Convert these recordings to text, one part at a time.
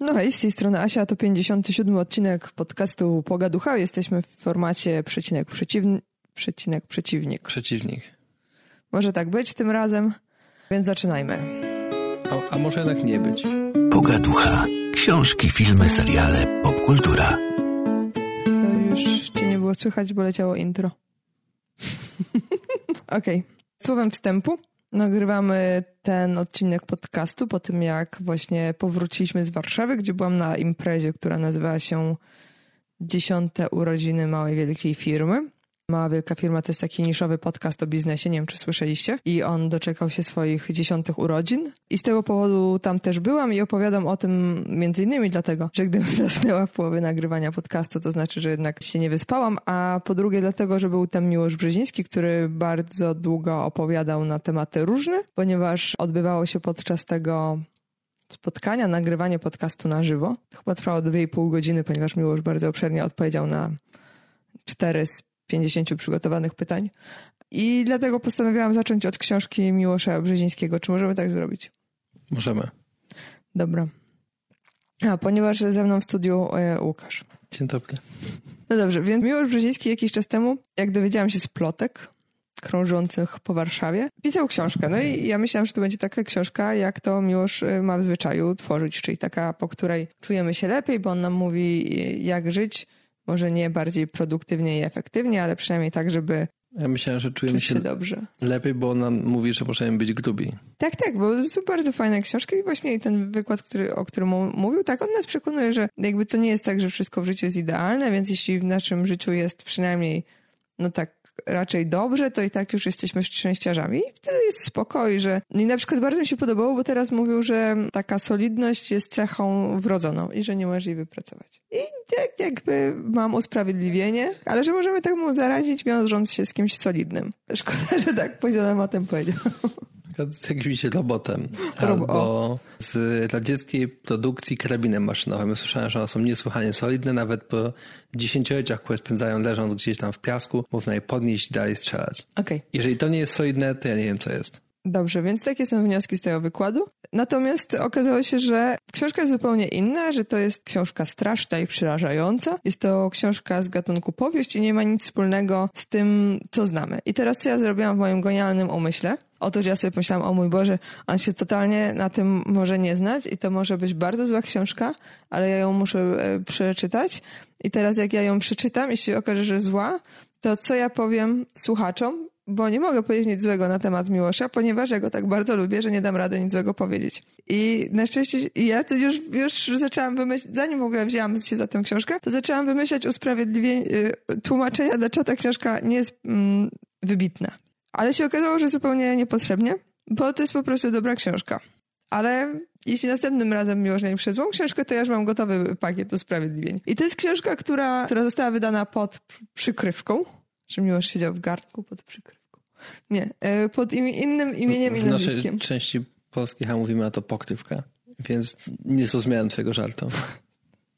No hej, z tej strony Asia, to 57 odcinek podcastu Pogaducha. Jesteśmy w formacie przecinek przeciwny, przecinek przeciwnik. Przeciwnik. Może tak być tym razem, więc zaczynajmy. A, a może jednak nie być. Pogaducha. Książki, filmy, seriale, popkultura. To już cię nie było słychać, bo leciało intro. Okej. Okay. Słowem wstępu nagrywamy ten odcinek podcastu po tym, jak właśnie powróciliśmy z Warszawy, gdzie byłam na imprezie, która nazywała się Dziesiąte urodziny małej wielkiej firmy. Mała Wielka Firma to jest taki niszowy podcast o biznesie, nie wiem czy słyszeliście. I on doczekał się swoich dziesiątych urodzin. I z tego powodu tam też byłam i opowiadam o tym między innymi dlatego, że gdybym zasnęła w połowie nagrywania podcastu, to znaczy, że jednak się nie wyspałam, a po drugie dlatego, że był tam Miłosz Brzeziński, który bardzo długo opowiadał na tematy różne, ponieważ odbywało się podczas tego spotkania, nagrywanie podcastu na żywo. Chyba trwało 2,5 godziny, ponieważ Miłosz bardzo obszernie odpowiedział na cztery z 50 przygotowanych pytań. I dlatego postanowiłam zacząć od książki Miłosza Brzezińskiego. Czy możemy tak zrobić? Możemy. Dobra. A, ponieważ ze mną w studiu e, Łukasz. Dzień dobry. No dobrze, więc Miłosz Brzeziński jakiś czas temu, jak dowiedziałam się z plotek krążących po Warszawie, pisał książkę. No i ja myślałam, że to będzie taka książka, jak to Miłosz e, ma w zwyczaju tworzyć, czyli taka, po której czujemy się lepiej, bo on nam mówi, jak żyć, może nie bardziej produktywnie i efektywnie, ale przynajmniej tak, żeby ja myślałem, że czujemy się, się dobrze. lepiej, bo on nam mówi, że możemy być grubi. Tak, tak, bo to bardzo fajna książka i właśnie ten wykład, który, o którym mówił, tak, on nas przekonuje, że jakby to nie jest tak, że wszystko w życiu jest idealne, więc jeśli w naszym życiu jest przynajmniej no tak raczej dobrze, to i tak już jesteśmy szczęściarzami. I wtedy jest spokój, że... I na przykład bardzo mi się podobało, bo teraz mówił, że taka solidność jest cechą wrodzoną i że nie możesz jej wypracować. I tak jakby mam usprawiedliwienie, ale że możemy tak mu zarazić, wiążąc się z kimś solidnym. Szkoda, że tak poziom o tym powiedział z jakimś robotem. Albo z radzieckiej produkcji karabinem maszynowym. Słyszałem, że one są niesłychanie solidne, nawet po dziesięcioleciach, które spędzają leżąc gdzieś tam w piasku, można je podnieść i dalej strzelać. Okay. Jeżeli to nie jest solidne, to ja nie wiem, co jest. Dobrze, więc takie są wnioski z tego wykładu. Natomiast okazało się, że książka jest zupełnie inna, że to jest książka straszna i przerażająca. Jest to książka z gatunku powieść i nie ma nic wspólnego z tym, co znamy. I teraz co ja zrobiłam w moim genialnym umyśle? Otóż ja sobie pomyślałam, o mój Boże, on się totalnie na tym może nie znać i to może być bardzo zła książka, ale ja ją muszę e, przeczytać. I teraz jak ja ją przeczytam i się okaże, że zła, to co ja powiem słuchaczom, bo nie mogę powiedzieć nic złego na temat Miłosza, ponieważ ja go tak bardzo lubię, że nie dam rady nic złego powiedzieć. I na szczęście ja to już, już zaczęłam wymyślać, zanim w ogóle wzięłam się za tę książkę, to zaczęłam wymyślać usprawiedliwienie, y, tłumaczenia, dlaczego ta książka nie jest mm, wybitna. Ale się okazało, że zupełnie niepotrzebnie, bo to jest po prostu dobra książka. Ale jeśli następnym razem nie przez złą książkę, to ja już mam gotowy pakiet usprawiedliwień. I to jest książka, która, która została wydana pod przykrywką, że Miłosz siedział w garnku pod przykrywką. Nie, e, pod im, innym imieniem i nazwiskiem. W naszej części polskiej mówimy na to pokrywka, więc nie zrozumiałem twojego żartu.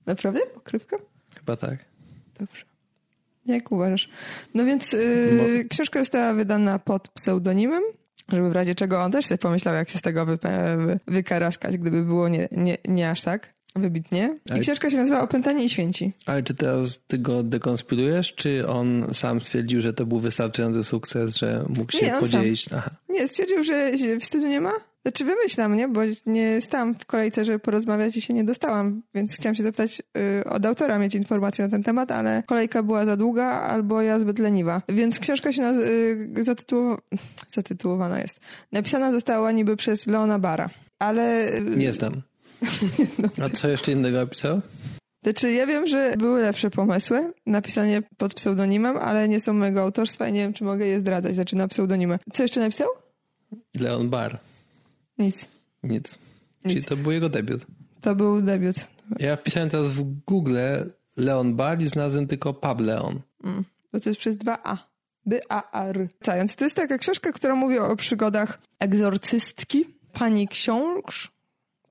Naprawdę? Pokrywka? Chyba tak. Dobrze. Jak uważasz? No więc yy, książka została wydana pod pseudonimem, żeby w razie czego on też sobie pomyślał, jak się z tego wy, wykaraskać, gdyby było nie, nie, nie aż tak wybitnie. I ale, książka się nazywa Opętanie i Święci. Ale czy teraz ty go dekonspirujesz, czy on sam stwierdził, że to był wystarczający sukces, że mógł się nie, podzielić? Aha. Nie, stwierdził, że w studiu nie ma? Znaczy wymyślam, nie? Bo nie stałam w kolejce, żeby porozmawiać i się nie dostałam, więc chciałam się zapytać yy, od autora, mieć informacje na ten temat, ale kolejka była za długa albo ja zbyt leniwa. Więc książka się naz- zatytuł- zatytułowana jest. Napisana została niby przez Leona Bara, ale... Yy, nie znam. A co jeszcze innego opisał? Znaczy, ja wiem, że były lepsze pomysły, napisanie pod pseudonimem, ale nie są mojego autorstwa i nie wiem, czy mogę je zdradzać, znaczy na pseudonimę. Co jeszcze napisał? Leon Bar. Nic. Nic. Czyli Nic. to był jego debiut. To był debiut. Ja wpisałem teraz w Google Leon Bar i znalazłem tylko Pub Leon. Mm, bo to jest przez dwa A. B-A-R. To jest taka książka, która mówi o przygodach egzorcystki, pani książ,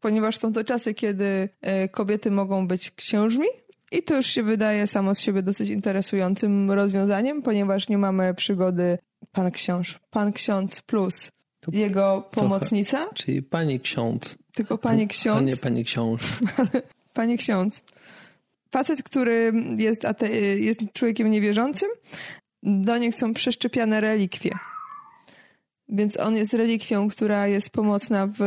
ponieważ są to czasy, kiedy e, kobiety mogą być księżmi. I to już się wydaje samo z siebie dosyć interesującym rozwiązaniem, ponieważ nie mamy przygody pan książ, pan ksiądz plus jego pomocnica. Czyli pani ksiądz. Tylko pani ksiądz. A nie pani książ. Panie ksiądz, facet, który jest, jest człowiekiem niewierzącym, do nich są przeszczepiane relikwie. Więc on jest relikwią, która jest pomocna w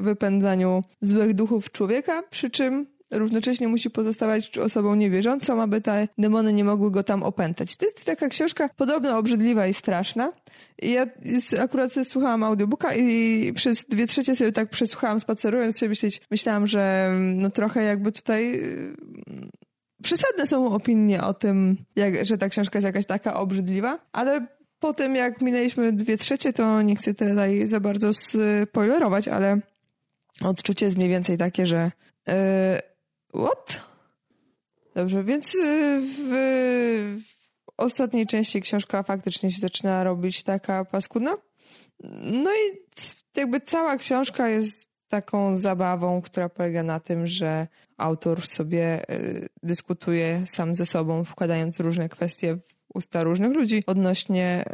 wypędzaniu złych duchów człowieka, przy czym równocześnie musi pozostawać osobą niewierzącą, aby te demony nie mogły go tam opętać. To jest taka książka podobno obrzydliwa i straszna. I ja akurat słuchałam audiobooka i przez dwie trzecie sobie tak przesłuchałam spacerując sobie myśleć, myślałam, że no trochę jakby tutaj y, przesadne są opinie o tym, jak, że ta książka jest jakaś taka obrzydliwa, ale po tym jak minęliśmy dwie trzecie, to nie chcę tutaj za bardzo spoilerować, ale odczucie jest mniej więcej takie, że yy, what? Dobrze, więc y, w, ostatniej części książka faktycznie się zaczyna robić taka paskudna. No i jakby cała książka jest taką zabawą, która polega na tym, że autor sobie y, dyskutuje sam ze sobą, wkładając różne kwestie usta różnych ludzi odnośnie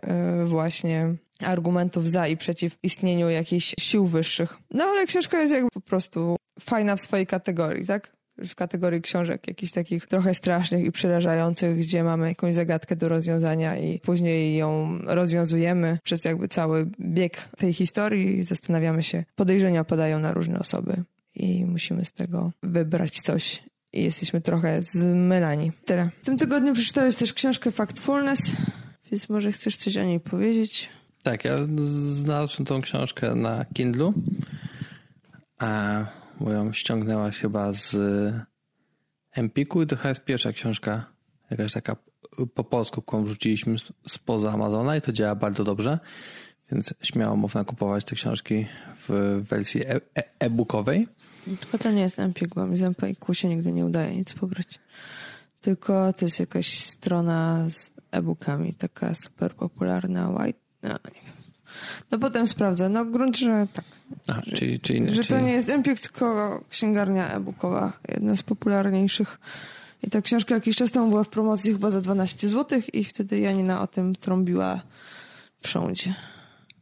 y, właśnie argumentów za i przeciw istnieniu jakichś sił wyższych. No ale książka jest jakby po prostu fajna w swojej kategorii, tak? w kategorii książek jakichś takich trochę strasznych i przerażających, gdzie mamy jakąś zagadkę do rozwiązania i później ją rozwiązujemy przez jakby cały bieg tej historii i zastanawiamy się. Podejrzenia padają na różne osoby i musimy z tego wybrać coś i jesteśmy trochę zmylani. Tyle. W tym tygodniu przeczytałeś też książkę Factfulness, więc może chcesz coś o niej powiedzieć? Tak, ja znalazłem tą książkę na Kindlu, a bo ją ściągnęłaś chyba z Empiku i to chyba jest pierwsza książka, jakaś taka po polsku, którą wrzuciliśmy spoza Amazona i to działa bardzo dobrze, więc śmiało można kupować te książki w wersji e, e, e-bookowej. Tylko to nie jest Empik, bo mi z Empiku się nigdy nie udaje nic pobrać. Tylko to jest jakaś strona z e-bookami, taka super popularna, white, no nie wiem. No potem sprawdzę. No grunt, że tak. Aha, że, czyli, czyli, że to nie jest Empik, tylko księgarnia e-bookowa, jedna z popularniejszych. I ta książka jakiś czas temu była w promocji chyba za 12 zł i wtedy Janina o tym trąbiła wszędzie.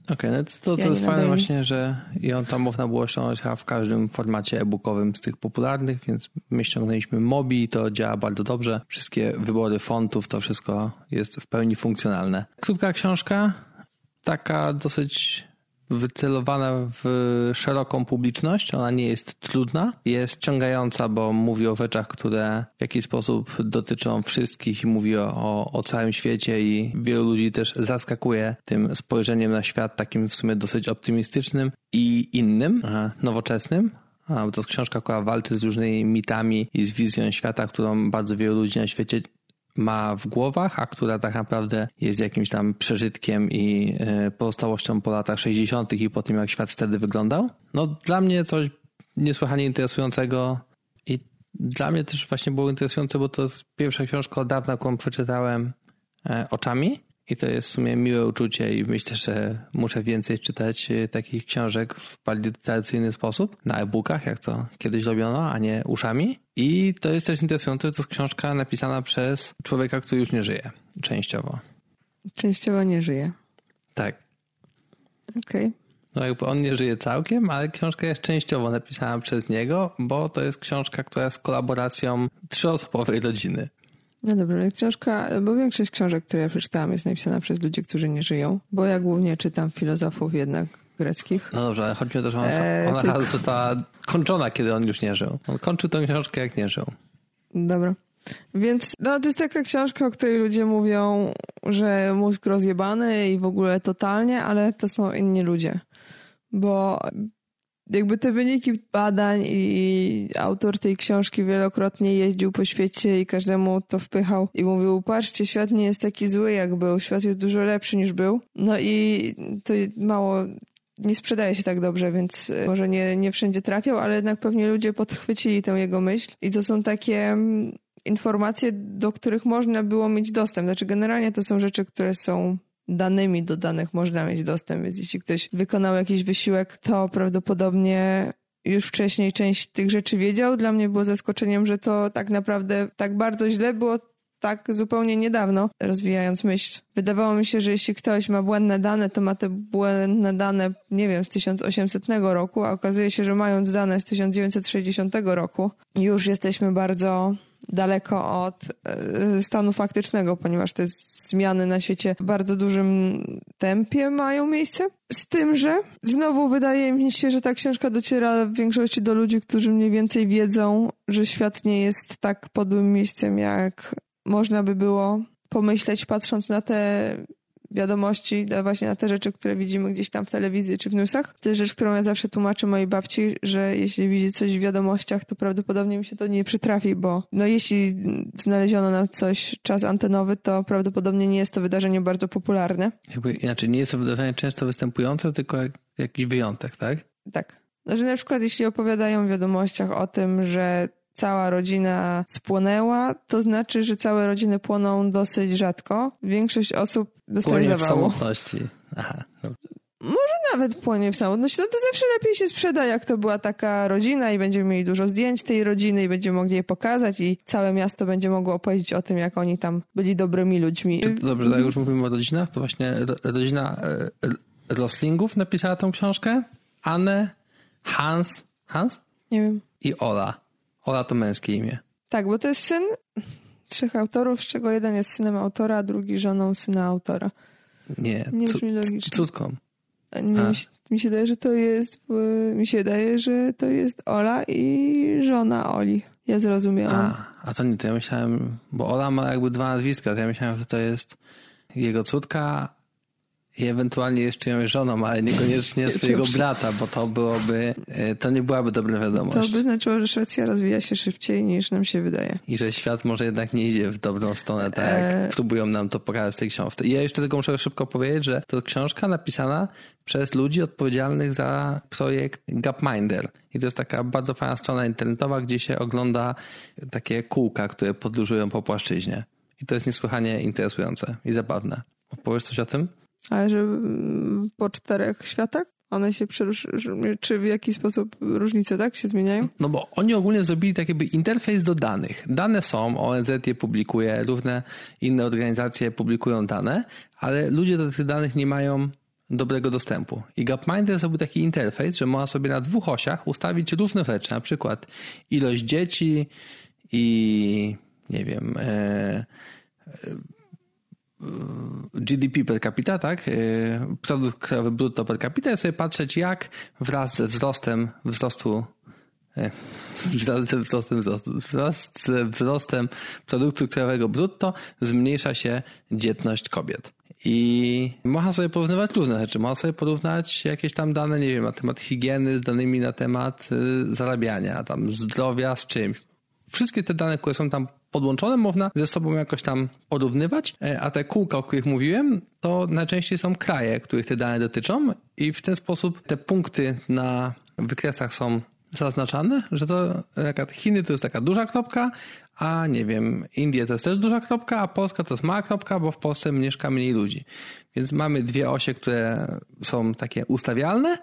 Okej, okay, no to, to jest fajne właśnie, że ją tam można było ściągnąć w każdym formacie e-bookowym z tych popularnych, więc my ściągnęliśmy Mobi, to działa bardzo dobrze. Wszystkie wybory fontów, to wszystko jest w pełni funkcjonalne. Krótka książka, taka dosyć wycelowana w szeroką publiczność. Ona nie jest trudna, jest ciągająca, bo mówi o rzeczach, które w jakiś sposób dotyczą wszystkich i mówi o, o całym świecie i wielu ludzi też zaskakuje tym spojrzeniem na świat takim w sumie dosyć optymistycznym i innym, nowoczesnym. A, to jest książka, która walczy z różnymi mitami i z wizją świata, którą bardzo wielu ludzi na świecie ma w głowach, a która tak naprawdę jest jakimś tam przeżytkiem i e, pozostałością po latach 60. i po tym, jak świat wtedy wyglądał. No dla mnie coś niesłychanie interesującego i dla mnie też właśnie było interesujące, bo to jest pierwsza książka od dawna, którą przeczytałem e, oczami i to jest w sumie miłe uczucie i myślę, że muszę więcej czytać e, takich książek w bardziej tradycyjny sposób, na e-bookach, jak to kiedyś robiono, a nie uszami. I to jest też interesujące, to jest książka napisana przez człowieka, który już nie żyje, częściowo. Częściowo nie żyje. Tak. Okej. Okay. No jakby on nie żyje całkiem, ale książka jest częściowo napisana przez niego, bo to jest książka, która jest kolaboracją trzyosobowej rodziny. No dobra, książka, bo większość książek, które ja przeczytałam jest napisana przez ludzi, którzy nie żyją, bo ja głównie czytam filozofów jednak greckich. No dobrze, ale chodzi mi o to, że ona, e, ona tylko... została kończona, kiedy on już nie żył. On kończył tę książkę, jak nie żył. Dobra. Więc no, to jest taka książka, o której ludzie mówią, że mózg rozjebany i w ogóle totalnie, ale to są inni ludzie. Bo jakby te wyniki badań i autor tej książki wielokrotnie jeździł po świecie i każdemu to wpychał i mówił, patrzcie, świat nie jest taki zły jak był, świat jest dużo lepszy niż był. No i to mało nie sprzedaje się tak dobrze, więc e, może nie, nie wszędzie trafiał, ale jednak pewnie ludzie podchwycili tę jego myśl i to są takie mm, informacje, do których można było mieć dostęp. Znaczy generalnie to są rzeczy, które są danymi do danych można mieć dostęp, więc jeśli ktoś wykonał jakiś wysiłek, to prawdopodobnie już wcześniej część tych rzeczy wiedział. Dla mnie było zaskoczeniem, że to tak naprawdę tak bardzo źle było tak zupełnie niedawno, rozwijając myśl. Wydawało mi się, że jeśli ktoś ma błędne dane, to ma te błędne dane, nie wiem, z 1800 roku, a okazuje się, że mając dane z 1960 roku, już jesteśmy bardzo daleko od e, stanu faktycznego, ponieważ te zmiany na świecie w bardzo dużym tempie mają miejsce. Z tym, że znowu wydaje mi się, że ta książka dociera w większości do ludzi, którzy mniej więcej wiedzą, że świat nie jest tak podłym miejscem, jak można by było pomyśleć, patrząc na te wiadomości, właśnie na te rzeczy, które widzimy gdzieś tam w telewizji czy w newsach. To jest rzecz, którą ja zawsze tłumaczę mojej babci, że jeśli widzi coś w wiadomościach, to prawdopodobnie mi się to nie przytrafi, bo no jeśli znaleziono na coś czas antenowy, to prawdopodobnie nie jest to wydarzenie bardzo popularne. Jakby inaczej, nie jest to wydarzenie często występujące, tylko jak, jakiś wyjątek, tak? Tak. No, że na przykład jeśli opowiadają w wiadomościach o tym, że cała rodzina spłonęła, to znaczy, że całe rodziny płoną dosyć rzadko. Większość osób dostaje zawału. w samotności. Aha, Może nawet płonie w samotności. No to zawsze lepiej się sprzeda, jak to była taka rodzina i będziemy mieli dużo zdjęć tej rodziny i będziemy mogli je pokazać i całe miasto będzie mogło opowiedzieć o tym, jak oni tam byli dobrymi ludźmi. To, dobrze, tak już mówimy o rodzinach, to właśnie rodzina e, Roslingów napisała tą książkę. Anne, Hans, Hans? Nie wiem. I Ola. Ola to męskie imię. Tak, bo to jest syn trzech autorów, z czego jeden jest synem autora, a drugi żoną syna autora. Nie, nie brzmi logicznie. Córką. Nie, mi, się, mi się wydaje, że to jest, mi się wydaje, że to jest Ola i żona Oli. Ja zrozumiałam. A, a to nie, to ja myślałem, bo Ola ma jakby dwa nazwiska, to ja myślałem, że to jest jego córka, i ewentualnie jeszcze ją żoną, ale niekoniecznie swojego brata, bo to byłoby, e, to nie byłaby dobra wiadomość. To by znaczyło, że Szwecja rozwija się szybciej niż nam się wydaje. I że świat może jednak nie idzie w dobrą stronę, tak jak e... próbują nam to pokazać w tej książce. I ja jeszcze tylko muszę szybko powiedzieć, że to książka napisana przez ludzi odpowiedzialnych za projekt Gapminder. I to jest taka bardzo fajna strona internetowa, gdzie się ogląda takie kółka, które podróżują po płaszczyźnie. I to jest niesłychanie interesujące i zabawne. Opowiesz coś o tym? Ale że mm, po czterech światach one się przeróżniają, czy w jaki sposób różnice tak się zmieniają? No bo oni ogólnie zrobili tak jakby interfejs do danych. Dane są, ONZ je publikuje, różne inne organizacje publikują dane, ale ludzie do tych danych nie mają dobrego dostępu. I Gapminder zrobił taki interfejs, że można sobie na dwóch osiach ustawić różne rzeczy, na przykład ilość dzieci i nie wiem, e, GDP per capita, tak? Y, produkt krajowy brutto per capita i sobie patrzeć, jak wraz ze wzrostem wzrostu y, wraz ze wzrostem wzrostu, wraz ze wzrostem produktu krajowego brutto zmniejsza się dzietność kobiet. I można sobie porównywać różne rzeczy. Można sobie porównać jakieś tam dane, nie wiem, na temat higieny z danymi na temat y, zarabiania, tam zdrowia z czymś. Wszystkie te dane, które są tam podłączone, można ze sobą jakoś tam porównywać, e, a te kółka, o których mówiłem, to najczęściej są kraje, których te dane dotyczą i w ten sposób te punkty na wykresach są zaznaczane, że to jak Chiny to jest taka duża kropka, a nie wiem, Indie to jest też duża kropka, a Polska to jest mała kropka, bo w Polsce mieszka mniej ludzi. Więc mamy dwie osie, które są takie ustawialne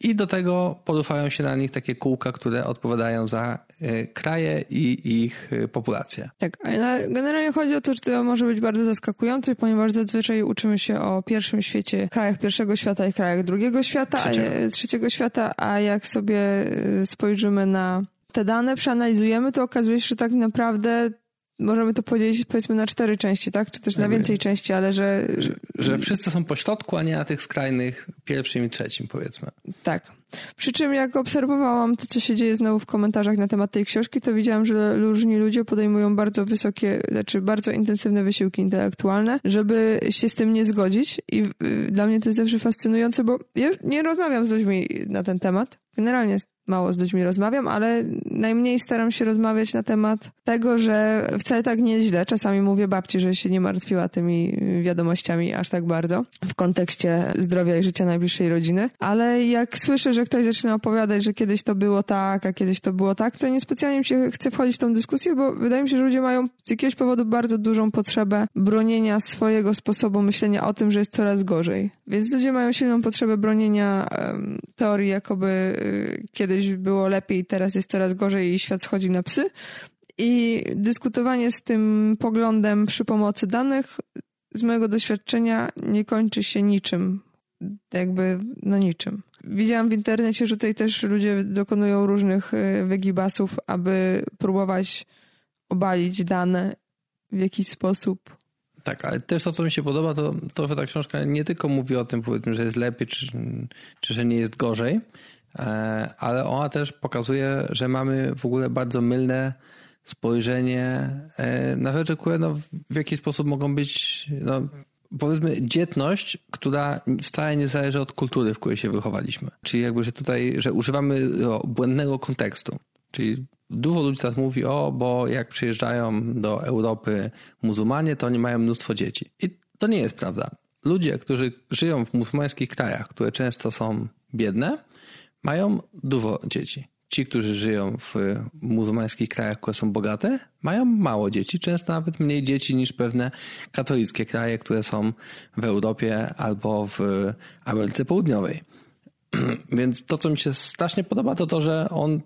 i do tego poruszają się na nich takie kółka, które odpowiadają za e, kraje i ich e, populację. Tak, ale generalnie chodzi o to, że to może być bardzo zaskakujące, ponieważ zazwyczaj uczymy się o pierwszym świecie, krajach pierwszego świata i krajach drugiego świata, trzeciego, a, trzeciego świata, a jak sobie e, spojrzymy na te dane, przeanalizujemy, to okazuje się, że tak naprawdę możemy to podzielić powiedzmy na cztery części, tak? Czy też na więcej części, ale że... Że, że wszyscy są po środku, a nie na tych skrajnych pierwszym i trzecim, powiedzmy. Tak. Przy czym jak obserwowałam to, co się dzieje znowu w komentarzach na temat tej książki, to widziałam, że różni ludzie podejmują bardzo wysokie, znaczy bardzo intensywne wysiłki intelektualne, żeby się z tym nie zgodzić i y, dla mnie to jest zawsze fascynujące, bo ja nie rozmawiam z ludźmi na ten temat. Generalnie mało z ludźmi rozmawiam, ale najmniej staram się rozmawiać na temat tego, że wcale tak nie jest źle. Czasami mówię babci, że się nie martwiła tymi wiadomościami aż tak bardzo w kontekście zdrowia i życia najbliższej rodziny, ale jak słyszę, że ktoś zaczyna opowiadać, że kiedyś to było tak, a kiedyś to było tak, to niespecjalnie się chce wchodzić w tą dyskusję, bo wydaje mi się, że ludzie mają z jakiegoś powodu bardzo dużą potrzebę bronienia swojego sposobu myślenia o tym, że jest coraz gorzej. Więc ludzie mają silną potrzebę bronienia um, teorii, jakoby y, kiedyś było lepiej, teraz jest coraz gorzej i świat schodzi na psy. I dyskutowanie z tym poglądem przy pomocy danych, z mojego doświadczenia, nie kończy się niczym. Jakby, no niczym. Widziałam w internecie, że tutaj też ludzie dokonują różnych y, wygibasów, aby próbować obalić dane w jakiś sposób. Tak, ale też to, co mi się podoba, to, to że ta książka nie tylko mówi o tym, powiedzmy, że jest lepiej, czy, czy że nie jest gorzej, ale ona też pokazuje, że mamy w ogóle bardzo mylne spojrzenie e, na rzeczy, które no, w jakiś sposób mogą być, no, powiedzmy, dzietność, która wcale nie zależy od kultury, w której się wychowaliśmy. Czyli jakby, że tutaj, że używamy błędnego kontekstu. Czyli dużo ludzi teraz mówi, o, bo jak przyjeżdżają do Europy muzułmanie, to oni mają mnóstwo dzieci. I to nie jest prawda. Ludzie, którzy żyją w muzułmańskich krajach, które często są biedne, mają dużo dzieci. Ci, którzy żyją w muzułmańskich krajach, które są bogate, mają mało dzieci, często nawet mniej dzieci niż pewne katolickie kraje, które są w Europie albo w Ameryce Południowej. Więc to, co mi się strasznie podoba, to to, że on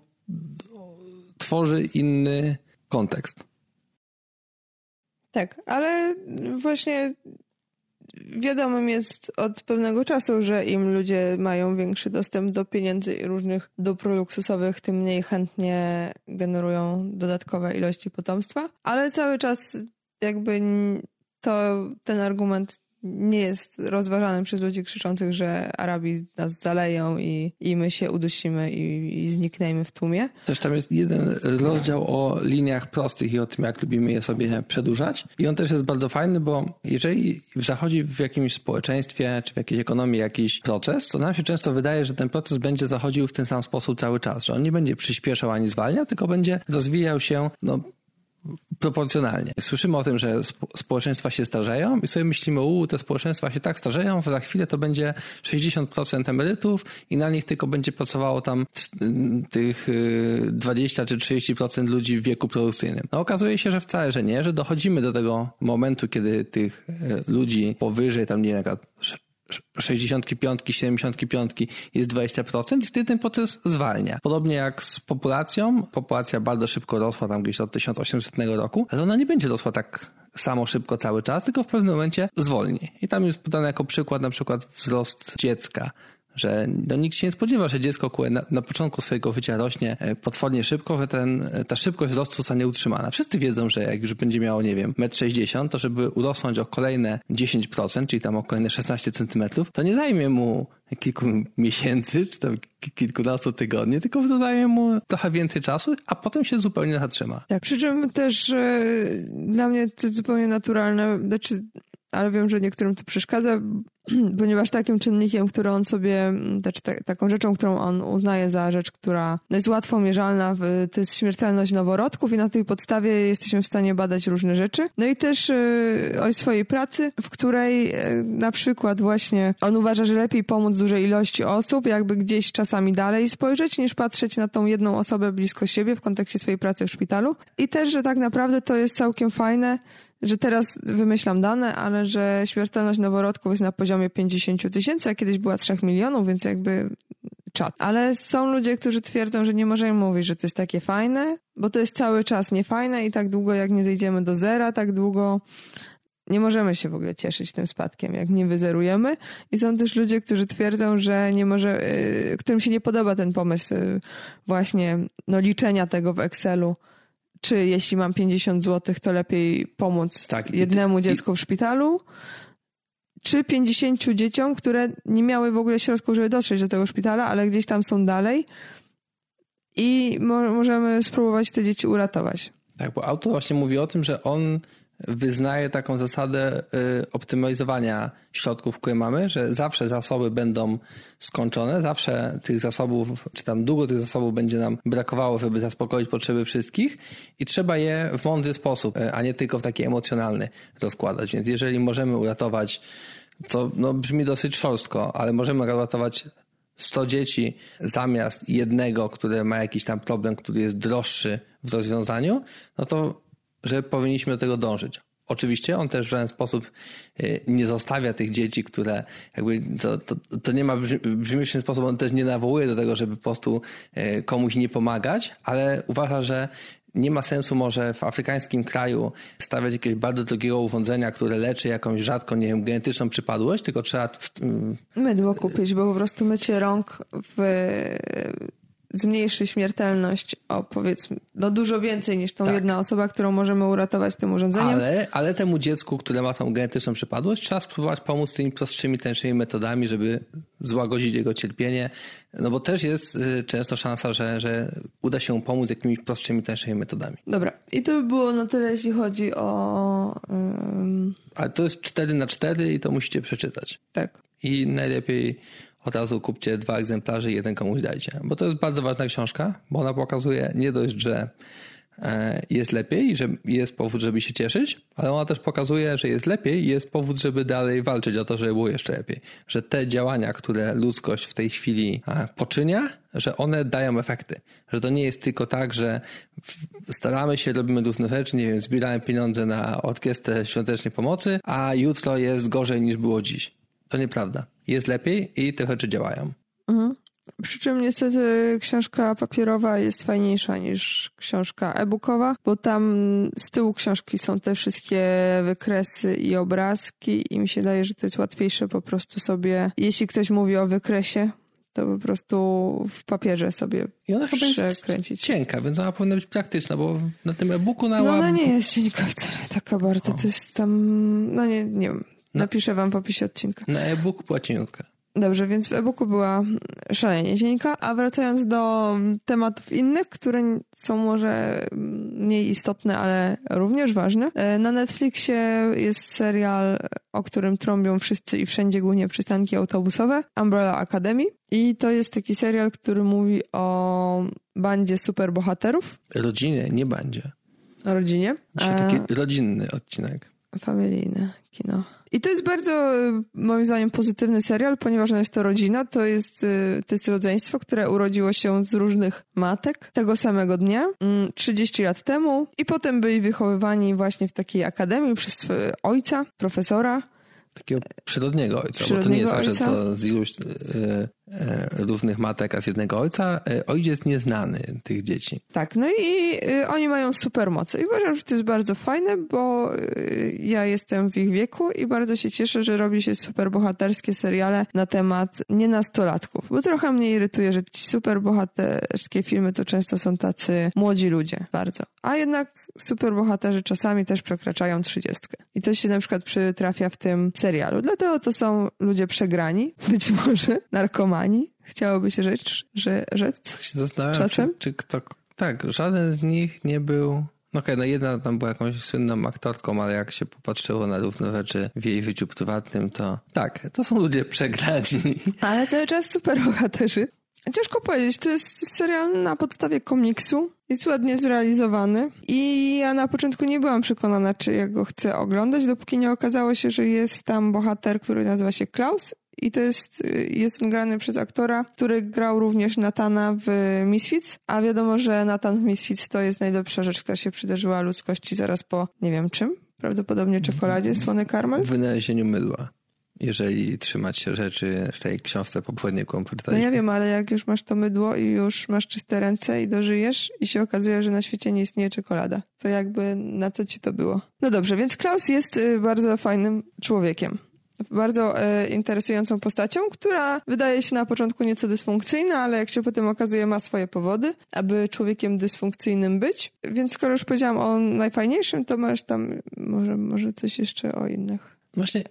tworzy inny kontekst. Tak, ale właśnie wiadomym jest od pewnego czasu, że im ludzie mają większy dostęp do pieniędzy i różnych dóbr luksusowych, tym mniej chętnie generują dodatkowe ilości potomstwa, ale cały czas jakby to ten argument nie jest rozważany przez ludzi krzyczących, że Arabi nas zaleją i, i my się udusimy i, i zniknejmy w tłumie. Też tam jest jeden rozdział o liniach prostych i o tym, jak lubimy je sobie przedłużać. I on też jest bardzo fajny, bo jeżeli zachodzi w jakimś społeczeństwie czy w jakiejś ekonomii jakiś proces, to nam się często wydaje, że ten proces będzie zachodził w ten sam sposób cały czas, że on nie będzie przyspieszał ani zwalniał, tylko będzie rozwijał się no, proporcjonalnie. Słyszymy o tym, że społeczeństwa się starzeją i sobie myślimy, u, te społeczeństwa się tak starzeją, że za chwilę to będzie 60% emerytów i na nich tylko będzie pracowało tam tych 20 y, czy 30% ludzi w wieku produkcyjnym. No okazuje się, że wcale, że nie, że dochodzimy do tego momentu, kiedy tych y, ludzi powyżej tam nie wiem, 65, 75 jest 20% i wtedy ten proces zwalnia. Podobnie jak z populacją. Populacja bardzo szybko rosła tam gdzieś od 1800 roku, ale ona nie będzie rosła tak samo szybko cały czas, tylko w pewnym momencie zwolni. I tam jest podane jako przykład na przykład wzrost dziecka że no, nikt się nie spodziewa, że dziecko, na, na, początku swojego życia rośnie e, potwornie szybko, że ten, e, ta szybkość wzrostu zostanie utrzymana. Wszyscy wiedzą, że jak już będzie miało, nie wiem, 1,60 m, to żeby urosnąć o kolejne 10%, czyli tam o kolejne 16 cm, to nie zajmie mu kilku miesięcy, czy tam kilkunastu tygodni, tylko zajmie mu trochę więcej czasu, a potem się zupełnie zatrzyma. Tak, przy czym też e, dla mnie to zupełnie naturalne, znaczy ale wiem, że niektórym to przeszkadza, ponieważ takim czynnikiem, który on sobie, znaczy taką rzeczą, którą on uznaje za rzecz, która jest łatwo mierzalna, to jest śmiertelność noworodków i na tej podstawie jesteśmy w stanie badać różne rzeczy. No i też y, o swojej pracy, w której y, na przykład właśnie on uważa, że lepiej pomóc dużej ilości osób, jakby gdzieś czasami dalej spojrzeć, niż patrzeć na tą jedną osobę blisko siebie w kontekście swojej pracy w szpitalu. I też, że tak naprawdę to jest całkiem fajne, że teraz wymyślam dane, ale że śmiertelność noworodków jest na poziomie 50 tysięcy, a kiedyś była 3 milionów, więc jakby czat. Ale są ludzie, którzy twierdzą, że nie możemy mówić, że to jest takie fajne, bo to jest cały czas niefajne i tak długo jak nie zejdziemy do zera, tak długo nie możemy się w ogóle cieszyć tym spadkiem, jak nie wyzerujemy. I są też ludzie, którzy twierdzą, że nie może, y, którym się nie podoba ten pomysł y, właśnie no, liczenia tego w Excelu czy jeśli mam 50 zł, to lepiej pomóc tak, jednemu i, dziecku w szpitalu, czy 50 dzieciom, które nie miały w ogóle środków, żeby dotrzeć do tego szpitala, ale gdzieś tam są dalej i mo możemy spróbować te dzieci uratować. Tak, bo autor właśnie mówi o tym, że on wyznaje taką zasadę y, optymalizowania środków, które mamy, że zawsze zasoby będą skończone, zawsze tych zasobów, czy tam długo tych zasobów będzie nam brakowało, żeby zaspokoić potrzeby wszystkich i trzeba je w mądry sposób, y, a nie tylko w taki emocjonalny rozkładać. Więc jeżeli możemy uratować, co no, brzmi dosyć szorstko, ale możemy uratować 100 dzieci zamiast jednego, które ma jakiś tam problem, który jest droższy w rozwiązaniu, no to że powinniśmy do tego dążyć. Oczywiście on też w żaden sposób e, nie zostawia tych dzieci, które jakby to, to, to nie ma brzmi w ten sposób, on też nie nawołuje do tego, żeby po prostu e, komuś nie pomagać, ale uważa, że nie ma sensu może w afrykańskim kraju stawiać jakiegoś bardzo drogiego urządzenia, które leczy jakąś rzadką, nie wiem, genetyczną przypadłość, tylko trzeba... W, Mydło kupić, bo po prostu mycie rąk w zmniejszy śmiertelność o powiedzmy, no dużo więcej niż tą tak. jedna osoba, którą możemy uratować tym urządzeniem. Ale, ale temu dziecku, które ma tą genetyczną przypadłość, trzeba spróbować pomóc tymi prostszymi, tańszymi metodami, żeby złagodzić jego cierpienie. No bo też jest y, często szansa, że, że uda się pomóc jakimiś prostszymi, tańszymi metodami. Dobra. I to by było na tyle, jeśli chodzi o... Um... Ale to jest 4 na 4 i to musicie przeczytać. Tak. I najlepiej od razu kupcie dwa egzemplarze i jeden komuś dajcie. Bo to jest bardzo ważna książka, bo ona pokazuje nie dość, że e, jest lepiej, że jest powód, żeby się cieszyć, ale ona też pokazuje, że jest lepiej i jest powód, żeby dalej walczyć o to, żeby było jeszcze lepiej. Że te działania, które ludzkość w tej chwili e, poczynia, że one dają efekty. Że to nie jest tylko tak, że staramy się, robimy różne rzeczy, nie wiem, zbieramy pieniądze na orkiestrę świątecznej pomocy, a jutro jest gorzej niż było dziś. To nieprawda. Jest lepiej i te rzeczy działają. Mhm. Przy czym niestety książka papierowa jest fajniejsza niż książka e-bookowa, bo tam z tyłu książki są te wszystkie wykresy i obrazki i mi się daje, że to jest łatwiejsze po prostu sobie, jeśli ktoś mówi o wykresie, to po prostu w papierze sobie I ona chyba jest cienka, więc ona powinna być praktyczna, bo na tym e-booku na No ona nie jest cienka wcale taka bardzo, to jest tam, no nie, nie wiem. Napiszę wam w opisie odcinka. Na e-book była cieniutka. Dobrze, więc w e-booku była szalenie cienka, a wracając do tematów innych, które są może mniej istotne, ale również ważne. E, na Netflixie jest serial, o którym trąbią wszyscy i wszędzie, głównie przystanki autobusowe, Umbrella Academy. I to jest taki serial, który mówi o bandzie superbohaterów. Rodzinie, nie bandzie. O rodzinie. Dzisiaj taki e, rodzinny odcinek. Familijne kino. I to jest bardzo, y, moim zdaniem, pozytywny serial, ponieważ jest to rodzina, to jest, y, to jest rodzeństwo, które urodziło się z różnych matek tego samego dnia, 30 mm, lat temu i potem byli wychowywani właśnie w takiej akademii przez ojca, profesora. Takiego przyrodniego ojca, przyrodniego bo to nie jest tak, że to z iluś y, różnych matek, a z jednego ojca. E, ojciec nieznany tych dzieci. Tak, no i e, oni mają supermoce. I uważam, że to jest bardzo fajne, bo ja jestem w ich wieku i bardzo się cieszę, że robi się superbohaterskie seriale na temat nienastolatków. Bo trochę mnie irytuje, że ci superbohaterskie filmy to często są tacy młodzi ludzie. Bardzo. A jednak superbohaterzy czasami też przekraczają trzydziestkę. I to się na przykład przytrafia w tym serialu. Dlatego to są ludzie przegrani, być może narkomani, ani? Chciałoby się rzec, że rzec się zastanawiam, czasem? Czy, czy kto... Tak, żaden z nich nie był... No okej, okay, no jedna tam była jakąś słynną aktorką, ale jak się popatrzyło na równe rzeczy w jej życiu prywatnym, to tak, to są ludzie przegrani. Ale cały czas super bohaterzy. Ciężko powiedzieć, to jest serial na podstawie komiksu, jest ładnie zrealizowany i ja na początku nie byłam przekonana, czy ja go chcę oglądać, dopóki nie okazało się, że jest tam bohater, który nazywa się Klaus i to jest, jest grany przez aktora, który grał również Natana w Misfits, a wiadomo, że Natan w Misfits to jest najlepsza rzecz, która się przydarzyła ludzkości zaraz po nie wiem czym, prawdopodobnie czekoladzie słony karmel. Wynalezieniu mydła jeżeli trzymać się rzeczy z tej książce poprzedniej, którą No ja wiem, ale jak już masz to mydło i już masz czyste ręce i dożyjesz i się okazuje, że na świecie nie istnieje czekolada, to jakby na co ci to było? No dobrze, więc Klaus jest y, bardzo fajnym człowiekiem bardzo e, interesującą postacią, która wydaje się na początku nieco dysfunkcyjna, ale jak się potem okazuje ma swoje powody, aby człowiekiem dysfunkcyjnym być. Więc skoro już powiedziałam o najfajniejszym, to masz tam może, może coś jeszcze o innych. Właśnie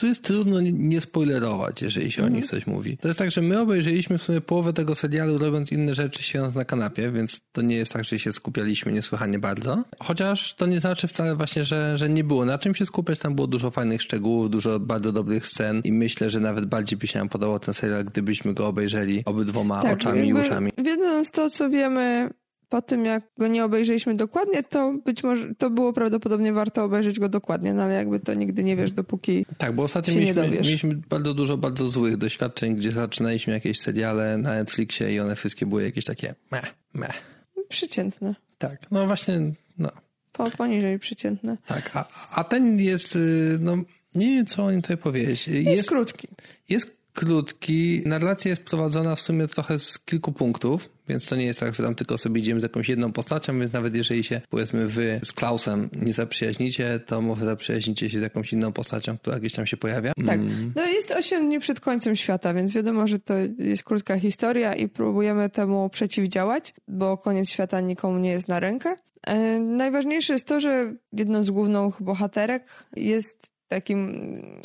tu jest trudno nie spoilerować, jeżeli się o nich mhm. coś mówi. To jest tak, że my obejrzeliśmy w sumie połowę tego serialu robiąc inne rzeczy, siedząc na kanapie, więc to nie jest tak, że się skupialiśmy niesłychanie bardzo. Chociaż to nie znaczy wcale właśnie, że, że nie było na czym się skupiać. Tam było dużo fajnych szczegółów, dużo bardzo dobrych scen i myślę, że nawet bardziej by się nam podobał ten serial, gdybyśmy go obejrzeli obydwoma tak, oczami i uszami. Wiedząc to, co wiemy po tym, jak go nie obejrzeliśmy dokładnie, to być może to było prawdopodobnie warto obejrzeć go dokładnie, no ale jakby to nigdy nie wiesz, dopóki. Tak, bo ostatnio mieliśmy, mieliśmy bardzo dużo bardzo złych doświadczeń, gdzie zaczynaliśmy jakieś seriale na Netflixie i one wszystkie były jakieś takie meh, meh. Przeciętne. Tak, no właśnie, no. Po, poniżej przeciętne. Tak, a, a ten jest, y, no nie wiem, co o nim tutaj powiedzieć. Jest, jest krótki. Jest krótki. Narracja jest prowadzona w sumie trochę z kilku punktów, więc to nie jest tak, że tam tylko sobie idziemy z jakąś jedną postacią, więc nawet jeżeli się, powiedzmy, wy z Klausem nie zaprzyjaźnicie, to może zaprzyjaźnicie się z jakąś inną postacią, która gdzieś tam się pojawia. Tak. Mm. No jest 8 dni przed końcem świata, więc wiadomo, że to jest krótka historia i próbujemy temu przeciwdziałać, bo koniec świata nikomu nie jest na rękę. E, najważniejsze jest to, że jedną z głównych bohaterek jest takim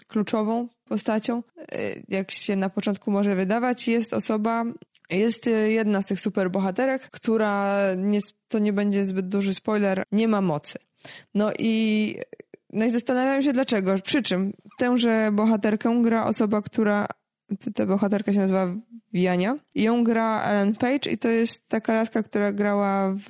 kluczową postacią, e, jak się na początku może wydawać, jest osoba, jest jedna z tych superbohaterek, która, nie, to nie będzie zbyt duży spoiler, nie ma mocy. No i, no i zastanawiam się dlaczego. Przy czym tęże bohaterkę gra osoba, która, ta bohaterka się nazywa Wiania. Ją gra Ellen Page i to jest taka laska, która grała w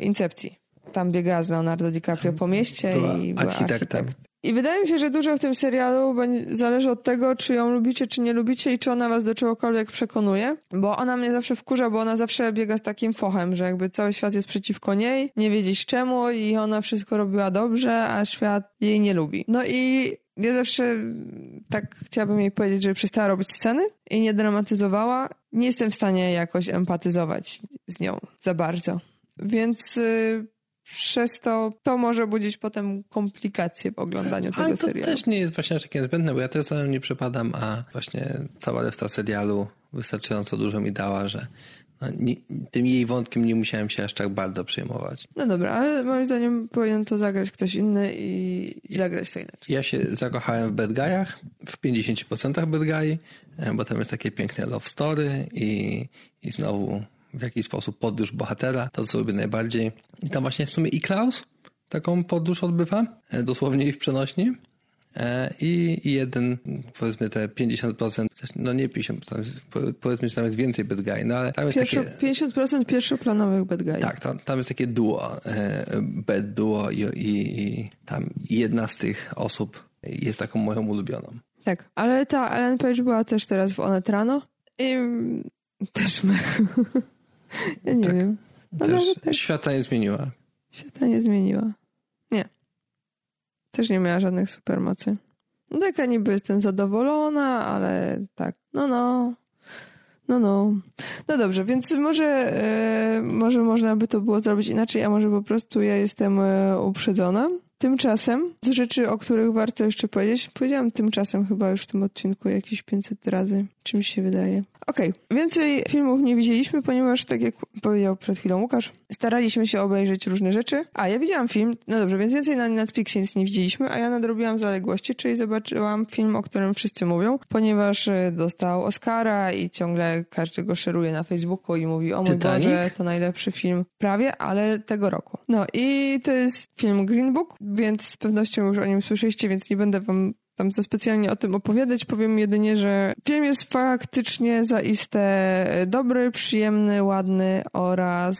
Incepcji. Tam biegała z Leonardo DiCaprio po mieście była i była architektem. architekt. I wydaje mi się, że dużo w tym serialu zależy od tego, czy ją lubicie, czy nie lubicie i czy ona was do czegokolwiek przekonuje. Bo ona mnie zawsze wkurza, bo ona zawsze biega z takim fochem, że jakby cały świat jest przeciwko niej, nie wiedzieć czemu i ona wszystko robiła dobrze, a świat jej nie lubi. No i ja zawsze tak chciałabym jej powiedzieć, że przestała robić sceny i nie dramatyzowała. Nie jestem w stanie jakoś empatyzować z nią za bardzo. Więc... Yy, przez to to może budzić potem komplikacje w oglądaniu tego Ale to serialu. też nie jest właśnie aż takie niezbędne, bo ja też za nią nie przepadam, a właśnie cała reszta serialu wystarczająco dużo mi dała, że no, nie, tym jej wątkiem nie musiałem się aż tak bardzo przejmować. No dobra, ale moim zdaniem powinien to zagrać ktoś inny i, i zagrać to inaczej. Ja się zakochałem w Bad Guy'ach, w 50% Bad Guy, bo tam jest takie piękne love story i, i znowu w jakiś sposób podróż bohatera, to co lubię najbardziej. I tam właśnie w sumie i Klaus taką podróż odbywa, dosłownie i w przenośni. I, I jeden, powiedzmy te 50%, no nie 50%, powiedzmy, że tam jest więcej bad guy, no ale tam jest Pierwszo, takie... 50% pierwszoplanowych bad guy. Tak, tam, tam jest takie duo, bad duo i, i, i tam jedna z tych osób jest taką moją ulubioną. Tak, ale ta Ellen Page była też teraz w Onet Rano i też mech. Ja nie tak. wiem. Też tak. świata nie zmieniła. Świata nie zmieniła. Nie. Też nie miała żadnych supermocy. No tak, ja niby jestem zadowolona, ale tak, no no. No, no. No dobrze, więc może, e, może można by to było zrobić inaczej, a może po prostu ja jestem e, uprzedzona. Tymczasem, z rzeczy, o których warto jeszcze powiedzieć, powiedziałam tymczasem chyba już w tym odcinku jakieś 500 razy, czym się wydaje. Okej, okay. więcej filmów nie widzieliśmy, ponieważ, tak jak powiedział przed chwilą Łukasz, staraliśmy się obejrzeć różne rzeczy. A, ja widziałam film, no dobrze, więc więcej na Netflixie nic nie widzieliśmy, a ja nadrobiłam zaległości, czyli zobaczyłam film, o którym wszyscy mówią, ponieważ dostał Oscara i ciągle każdy go szeruje na Facebooku i mówi, o mój Titanic? Boże, to najlepszy film prawie, ale tego roku. No i to jest film Green Book, więc z pewnością już o nim słyszeliście, więc nie będę wam tam za specjalnie o tym opowiadać. Powiem jedynie, że film jest faktycznie zaiste dobry, przyjemny, ładny oraz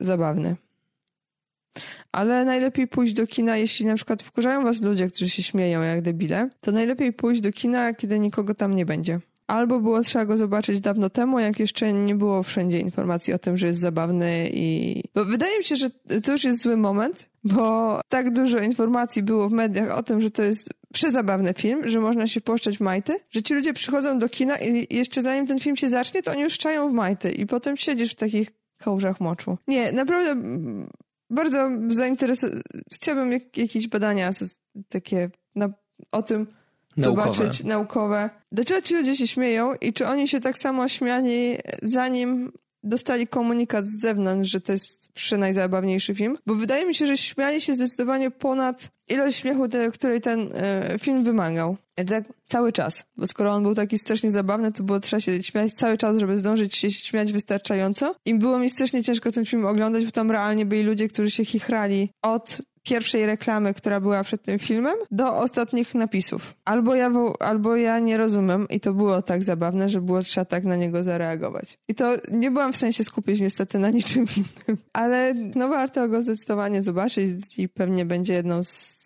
zabawny. Ale najlepiej pójść do kina, jeśli na przykład wkurzają was ludzie, którzy się śmieją jak debile, to najlepiej pójść do kina, kiedy nikogo tam nie będzie. Albo było trzeba go zobaczyć dawno temu, jak jeszcze nie było wszędzie informacji o tym, że jest zabawny i... Bo wydaje mi się, że to już jest zły moment, bo tak dużo informacji było w mediach o tym, że to jest przezabawny film, że można się poszczać w majty, że ci ludzie przychodzą do kina i jeszcze zanim ten film się zacznie, to oni już czają w majty i potem siedzisz w takich kałużach moczu. Nie, naprawdę bardzo zainteresowany. Chciałbym jak, jakieś badania takie na, o tym, Zobaczyć naukowe. Dlaczego ci ludzie się śmieją i czy oni się tak samo śmiali zanim dostali komunikat z zewnątrz, że to jest przy najzabawniejszy film? Bo wydaje mi się, że śmiali się zdecydowanie ponad ilość śmiechu, te, której ten e, film wymagał. Tak cały czas. Bo skoro on był taki strasznie zabawny, to było trzeba się śmiać cały czas, żeby zdążyć się śmiać wystarczająco. I było mi strasznie ciężko ten film oglądać, bo tam realnie byli ludzie, którzy się chichrali od pierwszej reklamy, która była przed tym filmem, do ostatnich napisów. Albo ja, albo ja nie rozumiem i to było tak zabawne, że było trzeba tak na niego zareagować. I to nie byłam w się skupić niestety na niczym innym. Ale no warto go zdecydowanie zobaczyć i pewnie będzie jedną z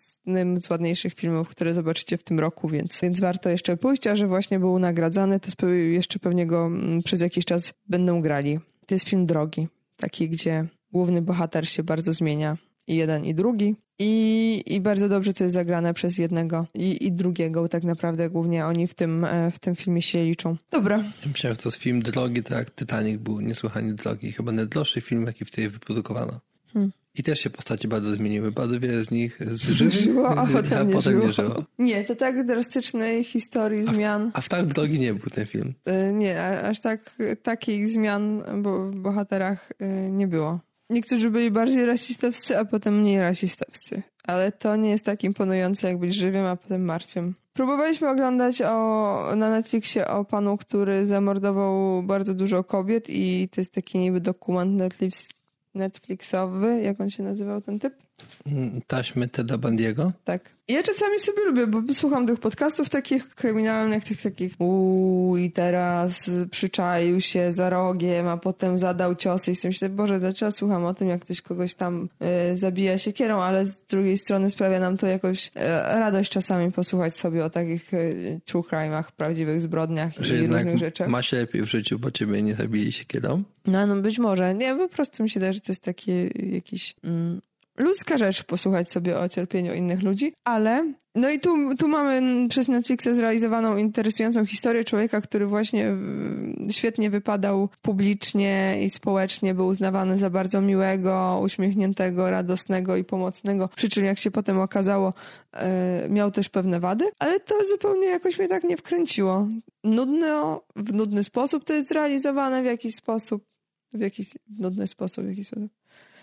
z ładniejszych filmów, które zobaczycie w tym roku, więc, więc warto jeszcze pójść, a że właśnie był nagradzany, to jeszcze pewnie go przez jakiś czas będą grali. To jest film drogi, taki, gdzie główny bohater się bardzo zmienia i jeden i drugi. I, I bardzo dobrze to jest zagrane przez jednego i, i drugiego, tak naprawdę głównie oni w tym, e, w tym filmie się liczą. Dobra. Ja myślałem, że to jest film drogi, tak jak Titanic był niesłychanie drogi. Chyba najdroższy film, jaki wtedy wyprodukowano. Hmm. I też się postaci bardzo zmieniły. Bardzo wiele z nich żyło, a potem, nie, potem żyło. nie żyło. Nie, to tak drastycznej historii a w, zmian. A w tak drogi nie był ten film. Y, nie, aż tak takich zmian w bohaterach y, nie było. Niektórzy byli bardziej rasistowscy, a potem mniej rasistowscy. Ale to nie jest tak imponujące, jak być żywym, a potem martwym. Próbowaliśmy oglądać o, na Netflixie o panu, który zamordował bardzo dużo kobiet i to jest taki niby dokument Netflix, Netflixowy. Jak on się nazywał, ten typ? Taśmy Teda Bandiego? Tak. Ja czasami sobie lubię, bo słucham tych podcastów takich kryminalnych, tych takich uuu i teraz przyczaił się za rogiem, a potem zadał ciosy i sobie myślę, Boże, dlaczego słucham o tym, jak ktoś kogoś tam y, zabija siekierą, ale z drugiej strony sprawia nam to jakoś y, radość czasami posłuchać sobie o takich y, true crime'ach, prawdziwych zbrodniach Że i różnych rzeczach. ma się lepiej w życiu, bo ciebie nie zabili siekierą? No, no być może. Nie, po prostu mi się daje, że to jest taki jakiś... Mm, ludzka rzecz posłuchać sobie o cierpieniu innych ludzi, ale no i tu, tu mamy przez Netflixa zrealizowaną interesującą historię człowieka, który właśnie świetnie wypadał publicznie i społecznie, był uznawany za bardzo miłego, uśmiechniętego, radosnego i pomocnego, przy czym jak się potem okazało, e, miał też pewne wady, ale to zupełnie jakoś mnie tak nie wkręciło. Nudno, w nudny sposób to jest zrealizowane, w jakiś sposób, w jakiś nudny sposób, w jakiś sposób.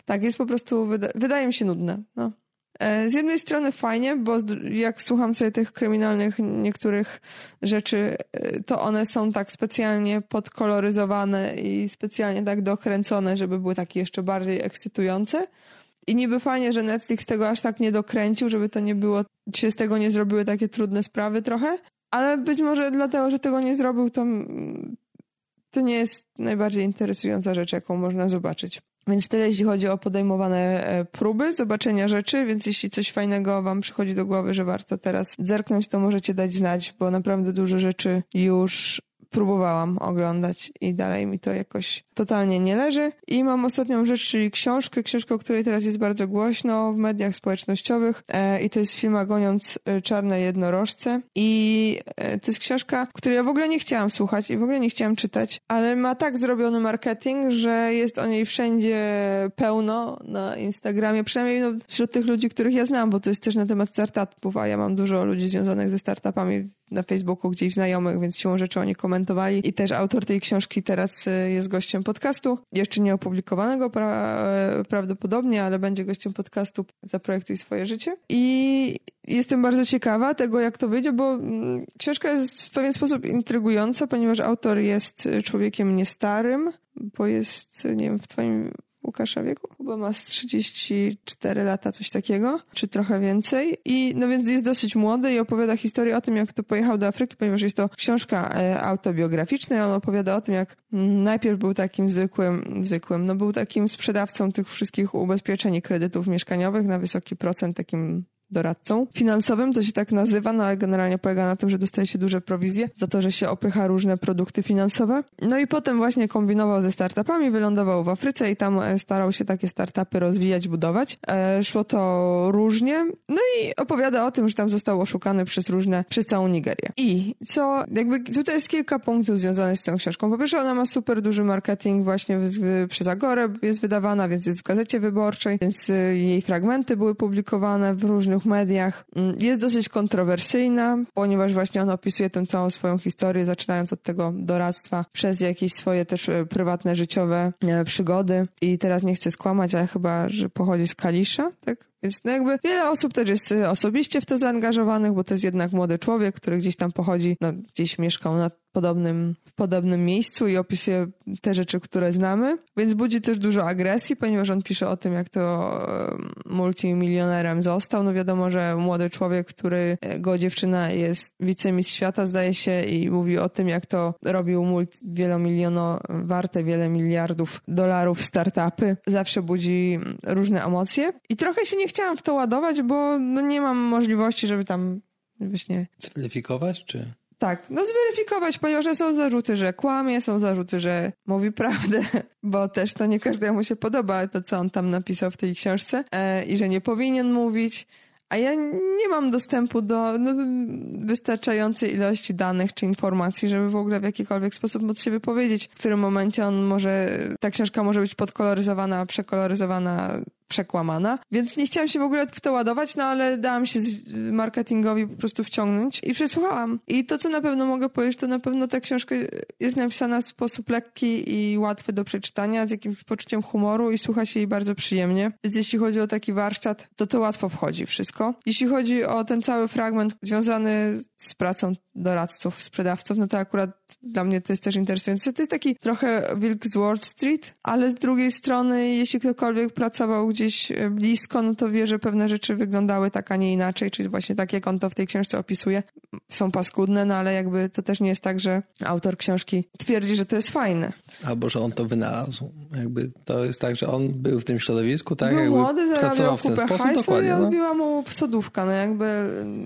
Tak, jest po prostu, wyda wydaje mi się nudne. No. E, z jednej strony fajnie, bo jak słucham sobie tych kryminalnych niektórych rzeczy, e, to one są tak specjalnie podkoloryzowane i specjalnie tak dokręcone, żeby były takie jeszcze bardziej ekscytujące. I niby fajnie, że Netflix tego aż tak nie dokręcił, żeby to nie było, się z tego nie zrobiły takie trudne sprawy trochę, ale być może dlatego, że tego nie zrobił, to, to nie jest najbardziej interesująca rzecz, jaką można zobaczyć. Więc tyle, jeśli chodzi o podejmowane e, próby zobaczenia rzeczy, więc jeśli coś fajnego wam przychodzi do głowy, że warto teraz zerknąć, to możecie dać znać, bo naprawdę dużo rzeczy już próbowałam oglądać i dalej mi to jakoś totalnie nie leży. I mam ostatnią rzecz, czyli książkę, książkę, o której teraz jest bardzo głośno w mediach społecznościowych. E, i to jest film Goniąc e, czarne jednorożce. I e, to jest książka, której ja w ogóle nie chciałam słuchać i w ogóle nie chciałam czytać, ale ma tak zrobiony marketing, że jest o niej wszędzie pełno na Instagramie, przynajmniej no, wśród tych ludzi, których ja znam, bo to jest też na temat startupów, a ja mam dużo ludzi związanych ze startupami na Facebooku gdzieś znajomych, więc siłą rzeczy oni I też autor tej książki teraz y, jest gościem podcastu, jeszcze nie opublikowanego pra e, prawdopodobnie, ale będzie gościem podcastu Zaprojektuj swoje życie. I jestem bardzo ciekawa tego, jak to wyjdzie, bo mm, książka jest w pewien sposób intrygująca, ponieważ autor jest człowiekiem niestarym, bo jest, nie wiem, w twoim Łukasza wieku. Chyba ma z 34 lata, coś takiego, czy trochę więcej. I no więc jest dosyć młody i opowiada historię o tym, jak to pojechał do Afryki, ponieważ jest to książka e, autobiograficzna i on opowiada o tym, jak najpierw był takim zwykłym, zwykłym, no był takim sprzedawcą tych wszystkich ubezpieczeń i kredytów mieszkaniowych na wysoki procent, takim doradcą finansowym, to się tak nazywa, no ale generalnie polega na tym, że dostaje się duże prowizje za to, że się opycha różne produkty finansowe. No i potem właśnie kombinował ze startupami, wylądował w Afryce i tam e, starał się takie startupy rozwijać, budować. E, szło to różnie. No i opowiada o tym, że tam został oszukany przez różne, przez całą Nigerię. I co, jakby tutaj jest kilka punktów związanych z tą książką. Po pierwsze, ona ma super duży marketing właśnie w, w, przez Agorę jest wydawana, więc jest w gazecie wyborczej, więc e, jej fragmenty były publikowane w różnych różnych mediach. Mm, jest dosyć kontrowersyjna, ponieważ właśnie on opisuje tę całą swoją historię, zaczynając od tego doradztwa, przez jakieś swoje też e, prywatne, życiowe e, przygody. I teraz nie chcę skłamać, ale chyba, że pochodzi z Kalisza, tak? Więc no jakby wiele osób też jest e, osobiście w to zaangażowanych, bo to jest jednak młody człowiek, który gdzieś tam pochodzi, no gdzieś mieszkał na podobnym, w podobnym miejscu i opisuje te rzeczy, które znamy. Więc budzi też dużo agresji, ponieważ on pisze o tym, jak to multimilionerem został. No wiadomo, że młody człowiek, który e, go dziewczyna jest wicemistrz świata, zdaje się, i mówi o tym, jak to robił multi, wielomiliono, warte wiele miliardów dolarów startupy. Zawsze budzi różne emocje. I trochę się nie chciałam w to ładować, bo no nie mam możliwości, żeby tam właśnie... Zweryfikować, czy... Tak, no zweryfikować, ponieważ są zarzuty, że kłamie, są zarzuty, że mówi prawdę, bo też to nie każdemu się podoba to, co on tam napisał w tej książce e, i że nie powinien mówić. A ja nie mam dostępu do no, wystarczającej ilości danych czy informacji, żeby w ogóle w jakikolwiek sposób móc się wypowiedzieć, w którym momencie on może, ta książka może być podkoloryzowana, przekoloryzowana przekłamana, więc nie chciałam się w ogóle w to ładować, no ale dałam się marketingowi po prostu wciągnąć i przesłuchałam. I to, co na pewno mogę powiedzieć, to na pewno ta książka jest napisana w sposób lekki i łatwy do przeczytania, z jakimś poczuciem humoru i słucha się jej bardzo przyjemnie. Więc jeśli chodzi o taki warsztat, to to łatwo wchodzi wszystko. Jeśli chodzi o ten cały fragment związany z pracą doradców, sprzedawców, no to akurat dla mnie to jest też interesujące. To jest taki trochę wilk z Wall Street, ale z drugiej strony, jeśli ktokolwiek pracował gdzieś e, blisko, no to wie, że pewne rzeczy wyglądały tak, a nie inaczej, czyli właśnie tak, jak on to w tej książce opisuje, są paskudne, no ale jakby to też nie jest tak, że autor książki twierdzi, że to jest fajne. Albo, że on to wynalazł. Jakby to jest tak, że on był w tym środowisku, tak? Był jakby młody, w ten sposób, hajsu. I no. odbiła mu sodówka, no jakby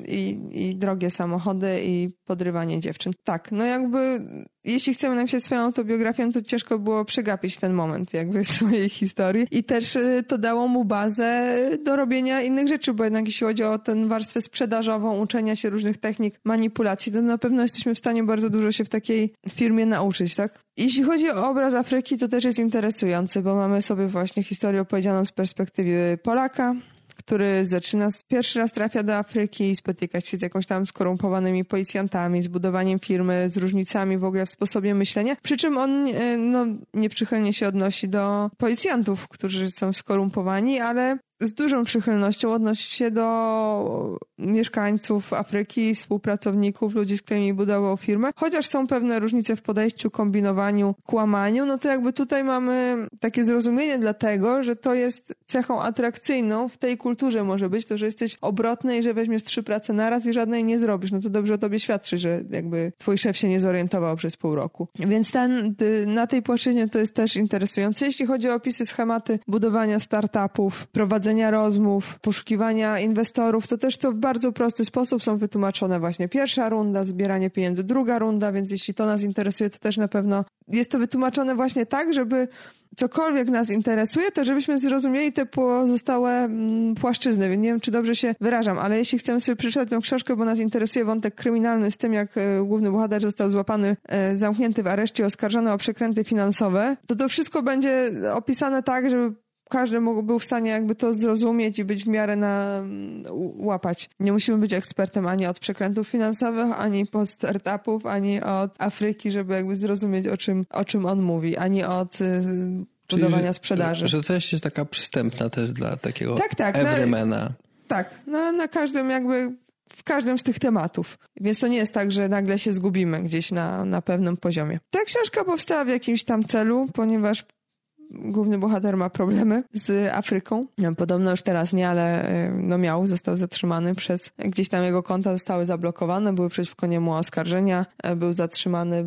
i, i drogie samochody i podrywanie dziewczyn. Tak, no jakby jeśli chcemy napisać swoją autobiografię, to ciężko było przegapić ten moment jakby swojej historii i też y, to dało mu bazę do robienia innych rzeczy, bo jednak jeśli chodzi o tę warstwę sprzedażową, uczenia się różnych technik manipulacji, to na pewno jesteśmy w stanie bardzo dużo się w takiej firmie nauczyć, tak? Jeśli chodzi o obraz Afryki, to też jest interesujący, bo mamy sobie właśnie historię opowiedzianą z perspektywy Polaka, który zaczyna, pierwszy raz trafia do Afryki i spotyka się z jakąś tam skorumpowanymi policjantami, z budowaniem firmy, z różnicami w ogóle w sposobie myślenia. Przy czym on e, no, nieprzychylnie się odnosi do policjantów, którzy są skorumpowani, ale z dużą przychylnością odnosi się do mieszkańców Afryki, współpracowników, ludzi, z którymi budował firmę. Chociaż są pewne różnice w podejściu, kombinowaniu, kłamaniu, no to jakby tutaj mamy takie zrozumienie dlatego, że to jest cechą atrakcyjną w tej kulturze może być to, że jesteś obrotny i że weźmiesz trzy prace naraz i żadnej nie zrobisz. No to dobrze o tobie świadczy, że jakby twój szef się nie zorientował przez pół roku. Więc ten, na tej płaszczyźnie to jest też interesujące. Jeśli chodzi o opisy, schematy budowania startupów, prowadzenia prowadzenia rozmów, poszukiwania inwestorów, to też to w bardzo prosty sposób są wytłumaczone właśnie pierwsza runda, zbieranie pieniędzy, druga runda, więc jeśli to nas interesuje, to też na pewno jest to wytłumaczone właśnie tak, żeby cokolwiek nas interesuje, to żebyśmy zrozumieli te pozostałe mm, płaszczyzny. Więc nie wiem, czy dobrze się wyrażam, ale jeśli chcemy sobie przeczytać tę książkę, bo nas interesuje wątek kryminalny z tym, jak e, główny bohater został złapany, e, zamknięty w areszcie, oskarżony o przekręty finansowe, to to wszystko będzie opisane tak, żeby każdy mógł, był w stanie jakby to zrozumieć i być w miarę na mm, łapać. Nie musimy być ekspertem ani od przekrętów finansowych, ani od startupów, ani od Afryki, żeby jakby zrozumieć o czym, o czym on mówi, ani od y, budowania sprzedaży. Że, że treść jest taka przystępna też dla takiego tak, tak, everymana. Na, tak, na, na każdym jakby w każdym z tych tematów. Więc to nie jest tak, że nagle się zgubimy gdzieś na, na pewnym poziomie. Ta książka powstała w jakimś tam celu, ponieważ główny bohater ma problemy z Afryką. Podobno już teraz nie, ale y, no miał, został zatrzymany przez, gdzieś tam jego konta zostały zablokowane, były przeciwko niemu oskarżenia, e, był zatrzymany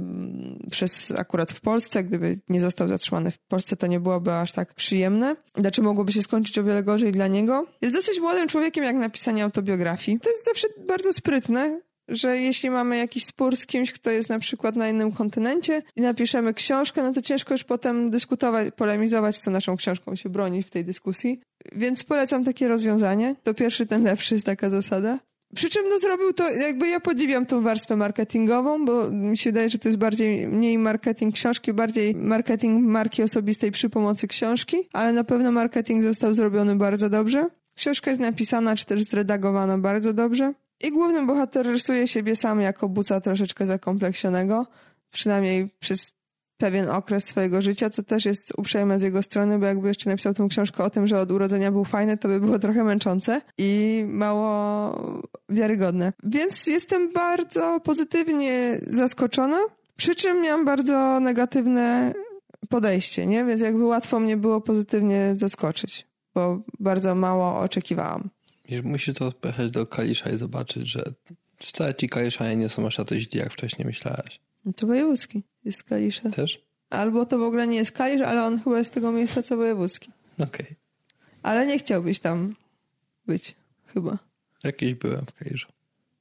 przez akurat w Polsce. Gdyby nie został zatrzymany w Polsce, to nie byłoby aż tak przyjemne. Znaczy mogłoby się skończyć o wiele gorzej dla niego. Jest dosyć młodym człowiekiem jak napisanie autobiografii. To jest zawsze bardzo sprytne, że jeśli mamy jakiś spór z kimś, kto jest na przykład na innym kontynencie i napiszemy książkę, no to ciężko już potem dyskutować, polemizować, co naszą książką się broni w tej dyskusji. Więc polecam takie rozwiązanie. To pierwszy, ten lepszy jest taka zasada. Przy czym no zrobił to, jakby ja podziwiam tą warstwę marketingową, bo mi się wydaje, że to jest bardziej mniej marketing książki, bardziej marketing marki osobistej przy pomocy książki, ale na pewno marketing został zrobiony bardzo dobrze. Książka jest napisana czy też zredagowana bardzo dobrze. I główny bohater rysuje siebie sam jako buca troszeczkę zakompleksionego, przynajmniej przez pewien okres swojego życia, co też jest uprzejme z jego strony, bo jakby jeszcze napisał tę książkę o tym, że od urodzenia był fajny, to by było trochę męczące i mało wiarygodne. Więc jestem bardzo pozytywnie zaskoczona, przy czym miałam bardzo negatywne podejście, nie? Więc jakby łatwo mnie było pozytywnie zaskoczyć, bo bardzo mało oczekiwałam. Musi to pojechać do Kalisza i zobaczyć, że wcale ci Kaliszanie nie są aż tacy źli, jak wcześniej myślałeś. No to wojewódzki jest Kalisza. Też? Albo to w ogóle nie jest Kalisz, ale on chyba jest z tego miejsca co wojewódzki. Okej. Okay. Ale nie chciałbyś tam być, chyba. Jakiś byłem w Kaliszu.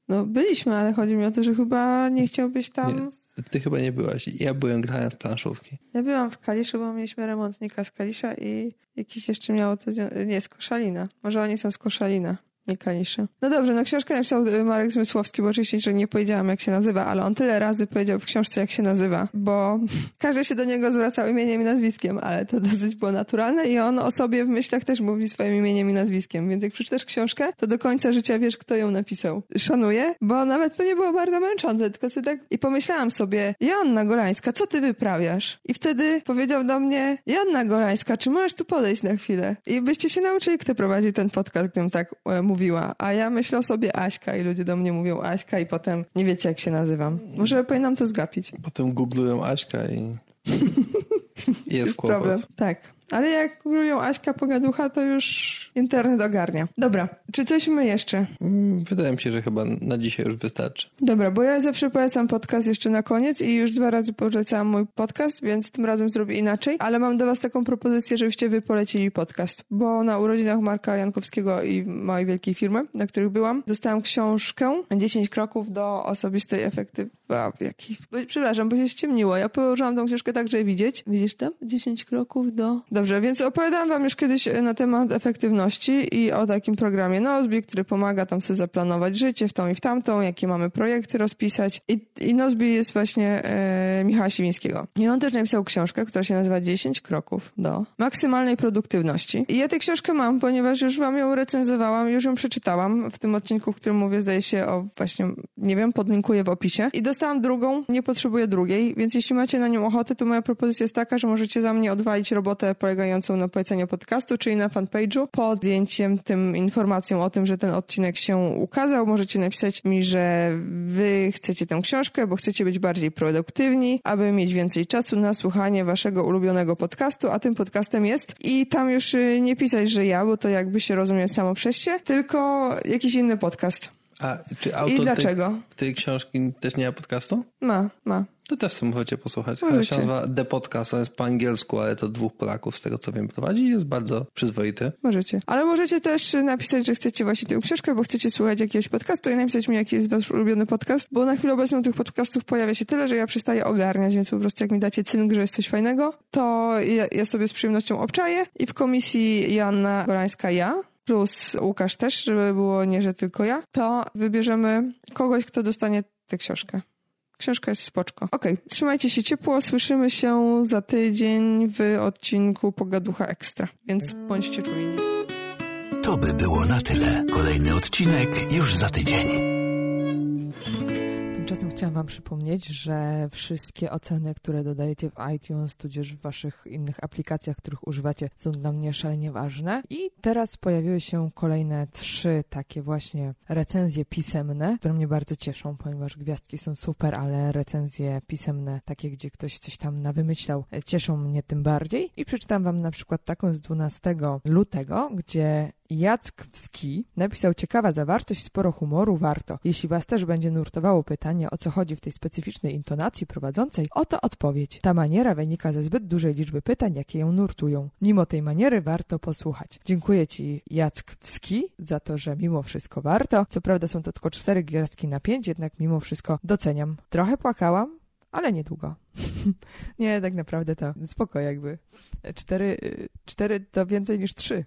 No byliśmy, ale chodzi mi o to, że chyba nie chciałbyś tam... Nie, ty chyba nie byłaś. Ja byłem, grałem w planszówki. Ja byłam w Kaliszu, bo mieliśmy remontnika z Kalisza i jakiś jeszcze miało to... Nie, z Koszalina. Może oni są z Koszalina. Nie Kaliszy. No dobrze, no książkę napisał y, Marek Zmysłowski, bo oczywiście, że nie powiedziałam, jak się nazywa, ale on tyle razy powiedział w książce, jak się nazywa, bo każdy się do niego zwracał imieniem i nazwiskiem, ale to dosyć było naturalne i on o sobie w myślach też mówi swoim imieniem i nazwiskiem, więc jak przeczytasz książkę, to do końca życia wiesz, kto ją napisał. Szanuję, bo nawet to nie było bardzo męczące, tylko sobie tak... I pomyślałam sobie, Joanna Golańska, co ty wyprawiasz? I wtedy powiedział do mnie, Joanna Golańska, czy możesz tu podejść na chwilę? I byście się nauczyli, kto prowadzi ten podcast, gdybym tak e, mówiła, a ja myślę sobie Aśka i ludzie do mnie mówią Aśka i potem nie wiecie jak się nazywam. Może powinnam to zgapić. Potem googlują Aśka i jest, jest kłopot. Problem. Tak. Ale jak mówią Aśka Pogaducha, to już internet ogarnia. Dobra, czy coś my jeszcze? Mm, wydaje mi się, że chyba na dzisiaj już wystarczy. Dobra, bo ja zawsze polecam podcast jeszcze na koniec i już dwa razy polecałam mój podcast, więc tym razem zrobię inaczej. Ale mam do was taką propozycję, żebyście wy polecili podcast. Bo na urodzinach Marka Jankowskiego i mojej wielkiej firmy, na których byłam, dostałam książkę 10 kroków do osobistej efektywności. Jaki... Przepraszam, bo się ściemniło. Ja położyłam tą książkę tak, żeby widzieć. Widzisz tam? 10 kroków do... Dobrze, więc opowiadałam wam już kiedyś e, na temat efektywności i o takim programie Nozbi, który pomaga tam sobie zaplanować życie w tą i w tamtą, jakie mamy projekty rozpisać. I, i Nozbi jest właśnie e, Michała Siwińskiego. I on też napisał książkę, która się nazywa 10 kroków do maksymalnej produktywności. I ja tę książkę mam, ponieważ już wam ją recenzowałam, już ją przeczytałam w tym odcinku, w którym mówię, zdaje się o właśnie, nie wiem, podlinkuję w opisie. I dostałam drugą, nie potrzebuję drugiej, więc jeśli macie na nią ochotę, to moja propozycja jest taka, że możecie za mnie odwalić robotę polegającą na poleceniu podcastu, czyli na fanpage'u. Pod zdjęciem tym informacją o tym, że ten odcinek się ukazał, możecie napisać mi, że wy chcecie tę książkę, bo chcecie być bardziej produktywni, aby mieć więcej czasu na słuchanie waszego ulubionego podcastu, a tym podcastem jest. I tam już y, nie pisać, że ja, bo to jakby się rozumie samo się, tylko jakiś inny podcast. A czy autor I dlaczego? Tej, tej książki też nie ma podcastu? Ma, ma. To też możecie posłuchać. Możecie. się nazywa The Podcast, on jest po angielsku, ale to dwóch Polaków, z tego co wiem, prowadzi i jest bardzo przyzwoity. Możecie. Ale możecie też napisać, że chcecie właśnie tę książkę, bo chcecie słuchać jakiegoś podcastu i napisać mi, jaki jest wasz ulubiony podcast, bo na chwilę obecną tych podcastów pojawia się tyle, że ja przestaję ogarniać, więc po prostu jak mi dacie cynk, że jest coś fajnego, to ja, ja sobie z przyjemnością obczaję i w komisji Joanna Golańska ja plus Łukasz też, żeby było nie, że tylko ja, to wybierzemy kogoś, kto dostanie tę książkę. Książka jest spoczko. Okej, okay. trzymajcie się ciepło, słyszymy się za tydzień w odcinku Pogaducha Ekstra, więc bądźcie czujni. To by było na tyle. Kolejny odcinek już za tydzień. Tymczasem chciałam Wam przypomnieć, że wszystkie oceny, które dodajecie w iTunes, tudzież w Waszych innych aplikacjach, których używacie, są dla mnie szalenie ważne. I teraz pojawiły się kolejne trzy takie właśnie recenzje pisemne, które mnie bardzo cieszą, ponieważ gwiazdki są super, ale recenzje pisemne, takie gdzie ktoś coś tam nawymyślał, cieszą mnie tym bardziej. I przeczytam Wam na przykład taką z 12 lutego, gdzie Jackowski napisał ciekawa zawartość, sporo humoru, warto. Jeśli Was też będzie nurtowało pytanie, o co chodzi w tej specyficznej intonacji prowadzącej, oto odpowiedź. Ta maniera wynika ze zbyt dużej liczby pytań, jakie ją nurtują. Mimo tej maniery warto posłuchać. Dziękuję Ci, Jackowski, za to, że mimo wszystko warto. Co prawda są to tylko cztery gwiazdki na pięć, jednak mimo wszystko doceniam. Trochę płakałam, ale niedługo. nie, tak naprawdę to spoko jakby. Cztery, cztery to więcej niż trzy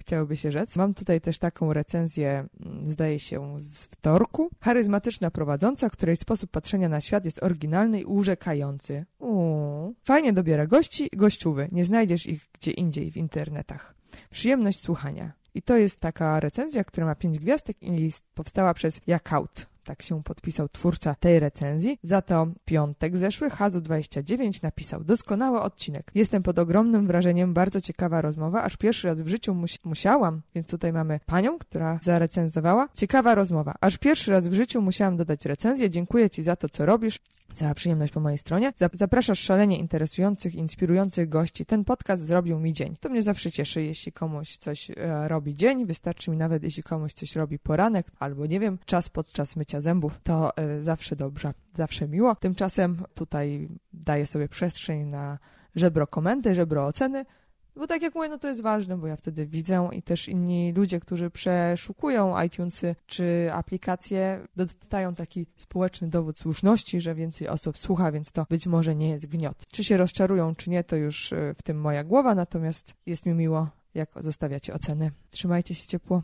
chciałoby się rzec. Mam tutaj też taką recenzję, mm, zdaje się, z wtorku. Charyzmatyczna prowadząca, której sposób patrzenia na świat jest oryginalny i urzekający. Uuu. Fajnie dobiera gości i gościuwy. Nie znajdziesz ich gdzie indziej w internetach. Przyjemność słuchania. I to jest taka recenzja, która ma pięć gwiazdek i powstała przez Jakaut tak się podpisał twórca tej recenzji. Za to piątek zeszły Hazu29 napisał doskonały odcinek. Jestem pod ogromnym wrażeniem, bardzo ciekawa rozmowa, aż pierwszy raz w życiu mus musiałam, więc tutaj mamy panią, która zarecenzowała. Ciekawa rozmowa. Aż pierwszy raz w życiu musiałam dodać recenzję. Dziękuję Ci za to, co robisz. Cała przyjemność po mojej stronie. Zapraszasz szalenie interesujących, inspirujących gości. Ten podcast zrobił mi dzień. To mnie zawsze cieszy, jeśli komuś coś e, robi dzień. Wystarczy mi nawet, jeśli komuś coś robi poranek albo, nie wiem, czas podczas mycia zębów. To e, zawsze dobrze, zawsze miło. Tymczasem tutaj daję sobie przestrzeń na żebro komendy, żebro oceny. Bo tak jak mówię, no to jest ważne, bo ja wtedy widzę i też inni ludzie, którzy przeszukują iTunesy czy aplikacje, dodają taki społeczny dowód słuszności, że więcej osób słucha, więc to być może nie jest gniot. Czy się rozczarują, czy nie, to już y, w tym moja głowa, natomiast jest mi miło, jak zostawiacie oceny. Trzymajcie się ciepło.